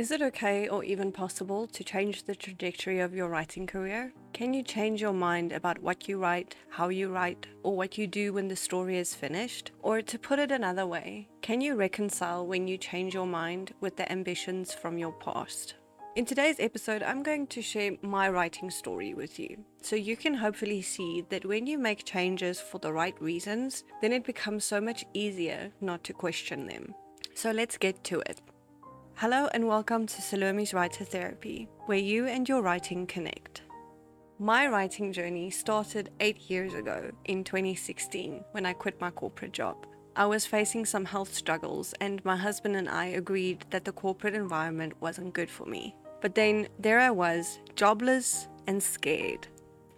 Is it okay or even possible to change the trajectory of your writing career? Can you change your mind about what you write, how you write, or what you do when the story is finished? Or to put it another way, can you reconcile when you change your mind with the ambitions from your past? In today's episode, I'm going to share my writing story with you. So you can hopefully see that when you make changes for the right reasons, then it becomes so much easier not to question them. So let's get to it. Hello and welcome to Salome's Writer Therapy, where you and your writing connect. My writing journey started eight years ago in 2016 when I quit my corporate job. I was facing some health struggles, and my husband and I agreed that the corporate environment wasn't good for me. But then there I was, jobless and scared.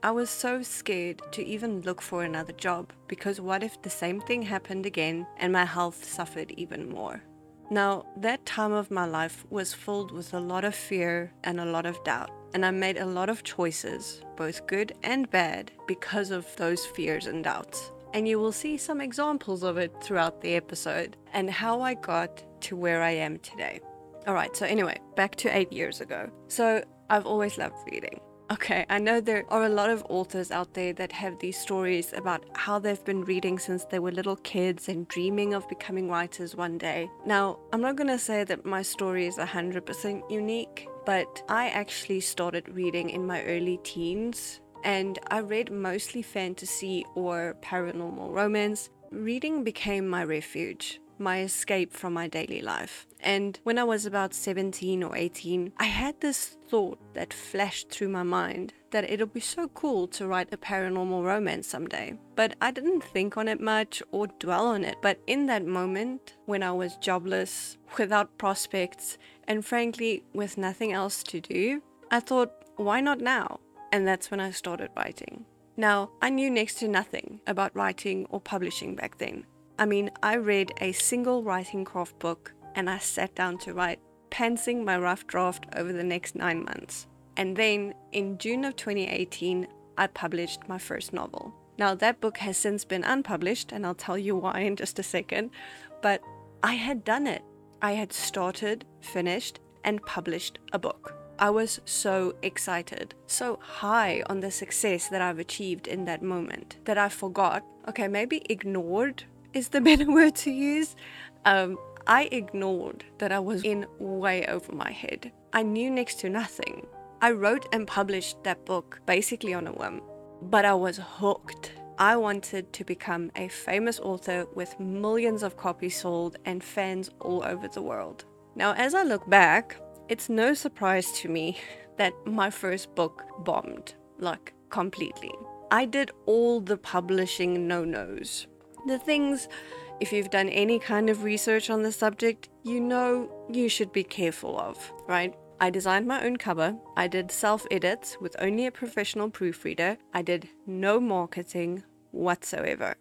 I was so scared to even look for another job because what if the same thing happened again and my health suffered even more? Now, that time of my life was filled with a lot of fear and a lot of doubt, and I made a lot of choices, both good and bad, because of those fears and doubts. And you will see some examples of it throughout the episode and how I got to where I am today. Alright, so anyway, back to eight years ago. So, I've always loved reading. Okay, I know there are a lot of authors out there that have these stories about how they've been reading since they were little kids and dreaming of becoming writers one day. Now, I'm not going to say that my story is 100% unique, but I actually started reading in my early teens and I read mostly fantasy or paranormal romance. Reading became my refuge my escape from my daily life. And when I was about 17 or 18, I had this thought that flashed through my mind that it'll be so cool to write a paranormal romance someday. But I didn't think on it much or dwell on it. But in that moment, when I was jobless, without prospects, and frankly, with nothing else to do, I thought, why not now? And that's when I started writing. Now, I knew next to nothing about writing or publishing back then. I mean, I read a single writing craft book and I sat down to write, pantsing my rough draft over the next nine months. And then in June of 2018, I published my first novel. Now, that book has since been unpublished, and I'll tell you why in just a second, but I had done it. I had started, finished, and published a book. I was so excited, so high on the success that I've achieved in that moment that I forgot, okay, maybe ignored is the better word to use. Um, I ignored that I was in way over my head. I knew next to nothing. I wrote and published that book basically on a whim, but I was hooked. I wanted to become a famous author with millions of copies sold and fans all over the world. Now, as I look back, it's no surprise to me that my first book bombed, like completely. I did all the publishing no nos. The things, if you've done any kind of research on the subject, you know you should be careful of, right? I designed my own cover. I did self edits with only a professional proofreader. I did no marketing whatsoever.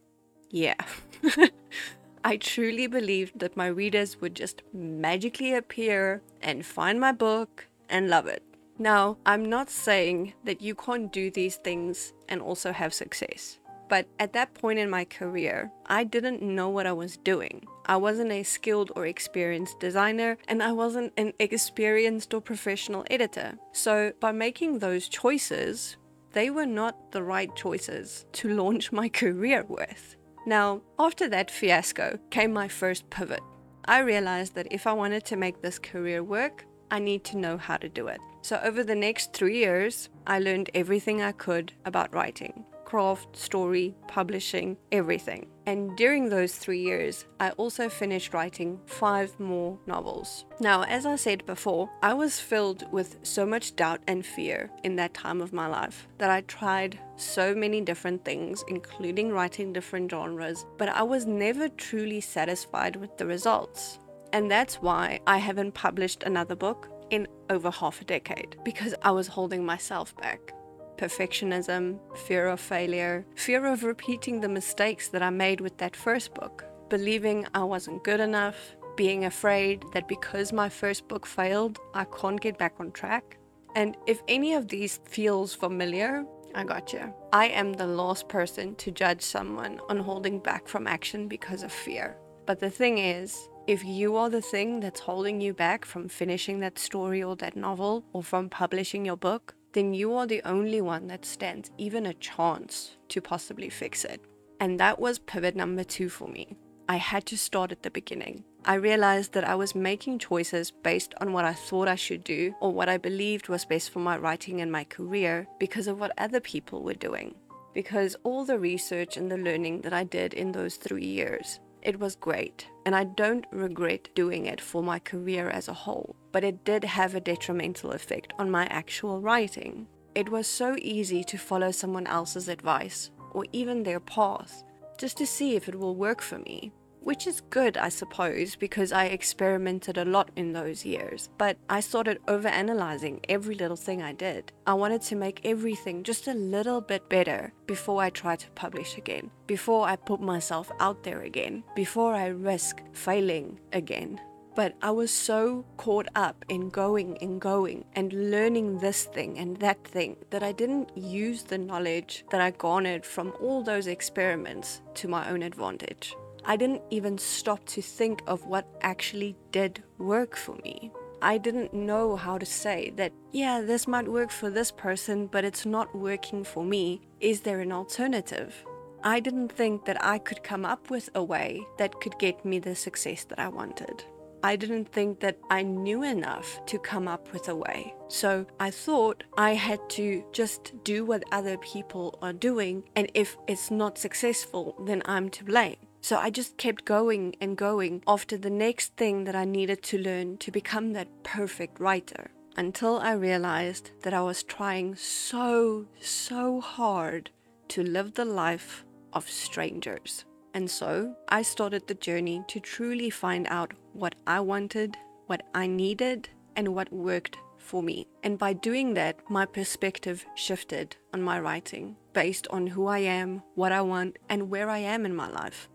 Yeah. I truly believed that my readers would just magically appear and find my book and love it. Now, I'm not saying that you can't do these things and also have success. But at that point in my career, I didn't know what I was doing. I wasn't a skilled or experienced designer, and I wasn't an experienced or professional editor. So, by making those choices, they were not the right choices to launch my career with. Now, after that fiasco came my first pivot. I realized that if I wanted to make this career work, I need to know how to do it. So, over the next three years, I learned everything I could about writing craft, story, publishing, everything. And during those three years, I also finished writing five more novels. Now, as I said before, I was filled with so much doubt and fear in that time of my life that I tried so many different things, including writing different genres, but I was never truly satisfied with the results. And that's why I haven't published another book in over half a decade because I was holding myself back perfectionism, fear of failure, fear of repeating the mistakes that I made with that first book, believing I wasn't good enough, being afraid that because my first book failed, I can't get back on track. And if any of these feels familiar, I got you. I am the last person to judge someone on holding back from action because of fear. But the thing is, If you are the thing that's holding you back from finishing that story or that novel or from publishing your book, then you are the only one that stands even a chance to possibly fix it. And that was pivot number two for me. I had to start at the beginning. I realized that I was making choices based on what I thought I should do or what I believed was best for my writing and my career because of what other people were doing. Because all the research and the learning that I did in those three years, it was great, and I don't regret doing it for my career as a whole, but it did have a detrimental effect on my actual writing. It was so easy to follow someone else's advice, or even their path, just to see if it will work for me which is good, I suppose, because I experimented a lot in those years. But I started overanalyzing every little thing I did. I wanted to make everything just a little bit better before I tried to publish again, before I put myself out there again, before I risk failing again. But I was so caught up in going and going and learning this thing and that thing that I didn't use the knowledge that I garnered from all those experiments to my own advantage. I didn't even stop to think of what actually did work for me. I didn't know how to say that, yeah, this might work for this person, but it's not working for me. Is there an alternative? I didn't think that I could come up with a way that could get me the success that I wanted. I didn't think that I knew enough to come up with a way. So I thought I had to just do what other people are doing, and if it's not successful, then I'm to blame. So I just kept going and going after the next thing that I needed to learn to become that perfect writer until I realized that I was trying so, so hard to live the life of strangers. And so I started the journey to truly find out what I wanted, what I needed, and what worked for me. And by doing that, my perspective shifted on my writing based on who I am, what I want, and where I am in my life.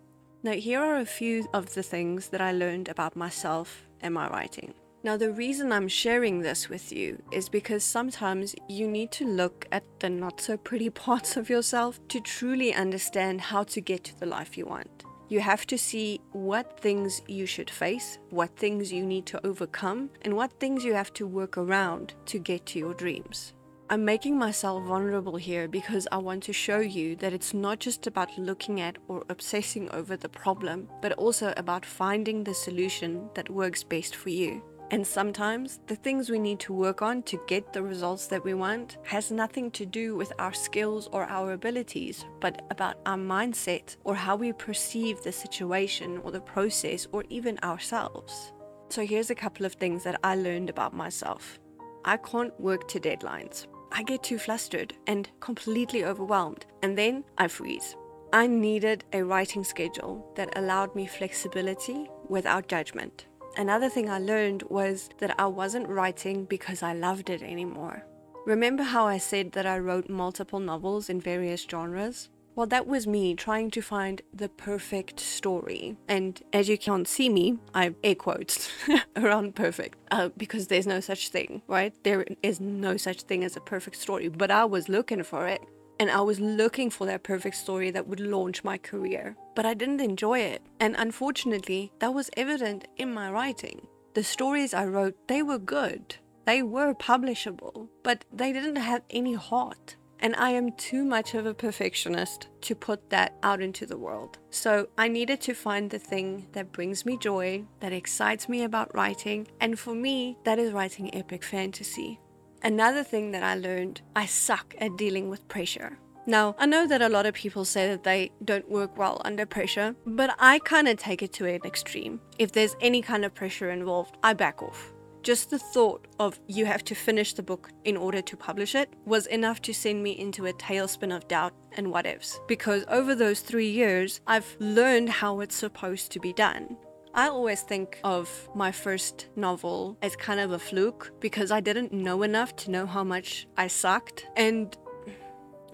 Now, here are a few of the things that I learned about myself and my writing. Now, the reason I'm sharing this with you is because sometimes you need to look at the not so pretty parts of yourself to truly understand how to get to the life you want. You have to see what things you should face, what things you need to overcome, and what things you have to work around to get to your dreams. I'm making myself vulnerable here because I want to show you that it's not just about looking at or obsessing over the problem, but also about finding the solution that works best for you. And sometimes the things we need to work on to get the results that we want has nothing to do with our skills or our abilities, but about our mindset or how we perceive the situation or the process or even ourselves. So here's a couple of things that I learned about myself. I can't work to deadlines. I get too flustered and completely overwhelmed, and then I freeze. I needed a writing schedule that allowed me flexibility without judgment. Another thing I learned was that I wasn't writing because I loved it anymore. Remember how I said that I wrote multiple novels in various genres? Well, that was me trying to find the perfect story. And as you can't see me, I air quotes around perfect uh, because there's no such thing, right? There is no such thing as a perfect story, but I was looking for it. And I was looking for that perfect story that would launch my career. But I didn't enjoy it. And unfortunately, that was evident in my writing. The stories I wrote, they were good. They were publishable, but they didn't have any heart. And I am too much of a perfectionist to put that out into the world. So I needed to find the thing that brings me joy, that excites me about writing. And for me, that is writing epic fantasy. Another thing that I learned I suck at dealing with pressure. Now, I know that a lot of people say that they don't work well under pressure, but I kind of take it to an extreme. If there's any kind of pressure involved, I back off. Just the thought of you have to finish the book in order to publish it was enough to send me into a tailspin of doubt and what ifs. Because over those three years, I've learned how it's supposed to be done. I always think of my first novel as kind of a fluke because I didn't know enough to know how much I sucked. And,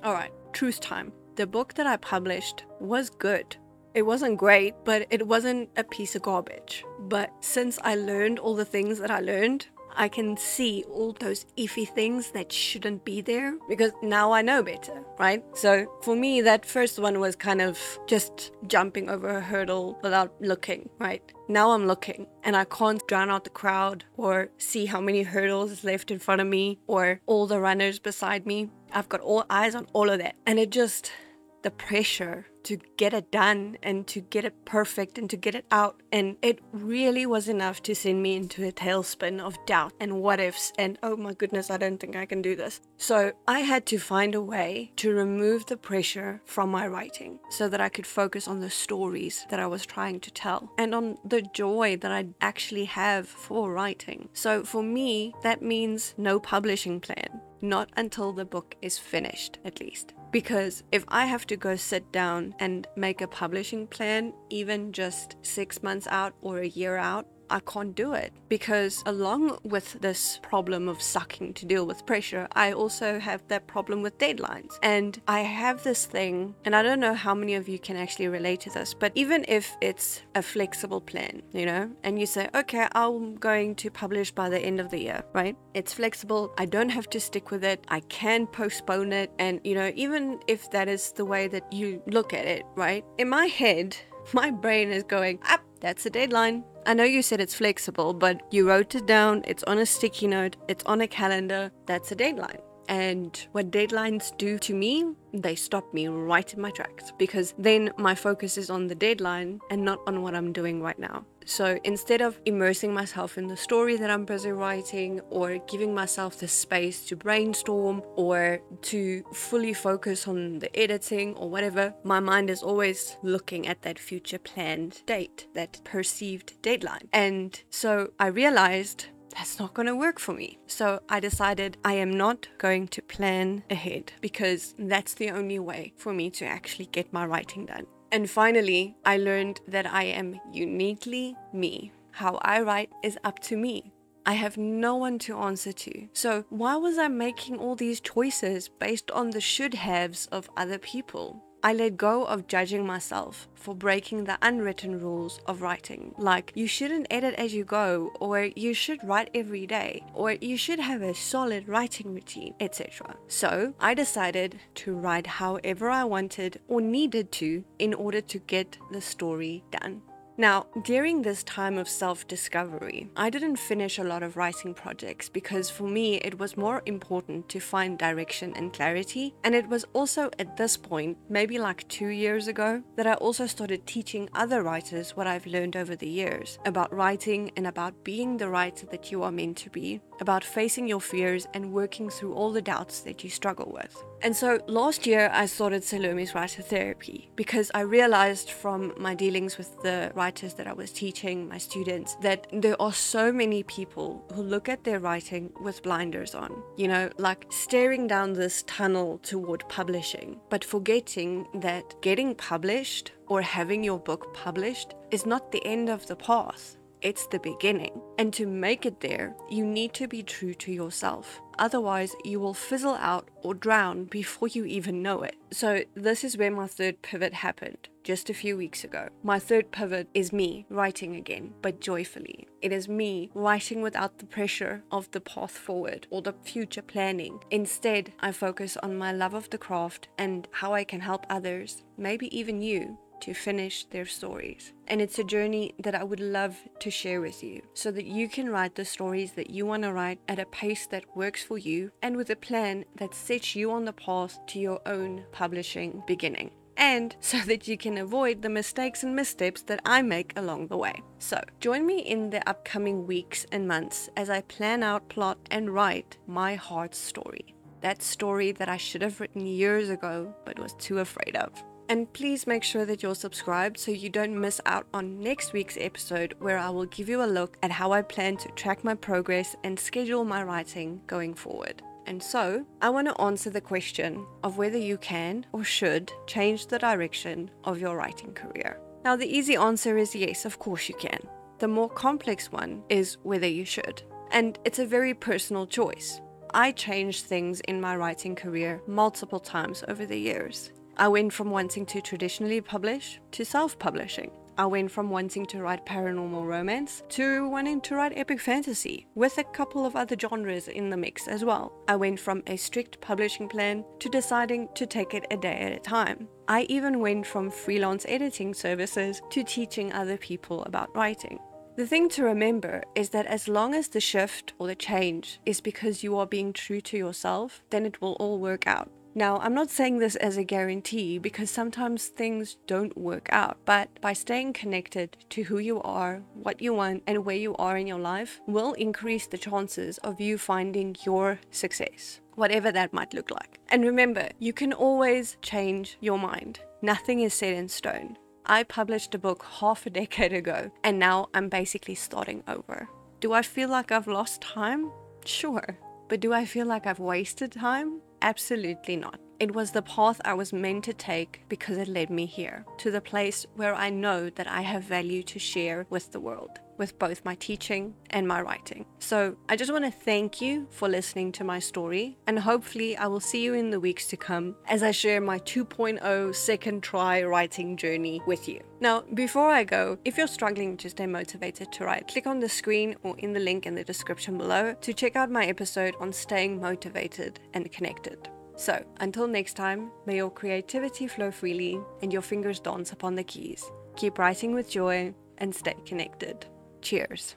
alright, truth time. The book that I published was good. It wasn't great, but it wasn't a piece of garbage. But since I learned all the things that I learned, I can see all those iffy things that shouldn't be there because now I know better, right? So for me, that first one was kind of just jumping over a hurdle without looking, right? Now I'm looking and I can't drown out the crowd or see how many hurdles is left in front of me or all the runners beside me. I've got all eyes on all of that. And it just, the pressure to get it done and to get it perfect and to get it out. And it really was enough to send me into a tailspin of doubt and what ifs and oh my goodness, I don't think I can do this. So I had to find a way to remove the pressure from my writing so that I could focus on the stories that I was trying to tell and on the joy that I actually have for writing. So for me, that means no publishing plan not until the book is finished, at least. Because if I have to go sit down and make a publishing plan, even just six months out or a year out, I can't do it because along with this problem of sucking to deal with pressure, I also have that problem with deadlines. And I have this thing, and I don't know how many of you can actually relate to this, but even if it's a flexible plan, you know, and you say, okay, I'm going to publish by the end of the year, right? It's flexible. I don't have to stick with it. I can postpone it. And, you know, even if that is the way that you look at it, right? In my head, my brain is going, up, ah, that's a deadline. I know you said it's flexible, but you wrote it down, it's on a sticky note, it's on a calendar, that's a deadline. And what deadlines do to me, they stop me right in my tracks because then my focus is on the deadline and not on what I'm doing right now. So instead of immersing myself in the story that I'm busy writing or giving myself the space to brainstorm or to fully focus on the editing or whatever, my mind is always looking at that future planned date, that perceived deadline. And so I realized that's not going to work for me. So I decided I am not going to plan ahead because that's the only way for me to actually get my writing done. And finally, I learned that I am uniquely me. How I write is up to me. I have no one to answer to. So, why was I making all these choices based on the should haves of other people? I let go of judging myself for breaking the unwritten rules of writing, like you shouldn't edit as you go, or you should write every day, or you should have a solid writing routine, etc. So I decided to write however I wanted or needed to in order to get the story done. Now, during this time of self discovery, I didn't finish a lot of writing projects because for me it was more important to find direction and clarity. And it was also at this point, maybe like two years ago, that I also started teaching other writers what I've learned over the years about writing and about being the writer that you are meant to be, about facing your fears and working through all the doubts that you struggle with. And so last year I started Salome's Writer Therapy because I realized from my dealings with the writers that I was teaching, my students, that there are so many people who look at their writing with blinders on, you know, like staring down this tunnel toward publishing, but forgetting that getting published or having your book published is not the end of the path it's the beginning. And to make it there, you need to be true to yourself. Otherwise, you will fizzle out or drown before you even know it. So, this is where my third pivot happened just a few weeks ago. My third pivot is me writing again, but joyfully. It is me writing without the pressure of the path forward or the future planning. Instead, I focus on my love of the craft and how I can help others, maybe even you, to finish their stories. And it's a journey that I would love to share with you so that you can write the stories that you want to write at a pace that works for you and with a plan that sets you on the path to your own publishing beginning and so that you can avoid the mistakes and missteps that I make along the way. So, join me in the upcoming weeks and months as I plan out, plot, and write my heart story. That story that I should have written years ago but was too afraid of. And please make sure that you're subscribed so you don't miss out on next week's episode where I will give you a look at how I plan to track my progress and schedule my writing going forward. And so, I want to answer the question of whether you can or should change the direction of your writing career. Now, the easy answer is yes, of course you can. The more complex one is whether you should. And it's a very personal choice. I changed things in my writing career multiple times over the years. I went from wanting to traditionally publish to self publishing. I went from wanting to write paranormal romance to wanting to write epic fantasy, with a couple of other genres in the mix as well. I went from a strict publishing plan to deciding to take it a day at a time. I even went from freelance editing services to teaching other people about writing. The thing to remember is that as long as the shift or the change is because you are being true to yourself, then it will all work out. Now, I'm not saying this as a guarantee because sometimes things don't work out, but by staying connected to who you are, what you want, and where you are in your life will increase the chances of you finding your success, whatever that might look like. And remember, you can always change your mind. Nothing is set in stone. I published a book half a decade ago, and now I'm basically starting over. Do I feel like I've lost time? Sure. But do I feel like I've wasted time? Absolutely not. It was the path I was meant to take because it led me here, to the place where I know that I have value to share with the world, with both my teaching and my writing. So I just want to thank you for listening to my story, and hopefully, I will see you in the weeks to come as I share my 2.0 second try writing journey with you. Now, before I go, if you're struggling to stay motivated to write, click on the screen or in the link in the description below to check out my episode on staying motivated and connected. So, until next time, may your creativity flow freely and your fingers dance upon the keys. Keep writing with joy and stay connected. Cheers.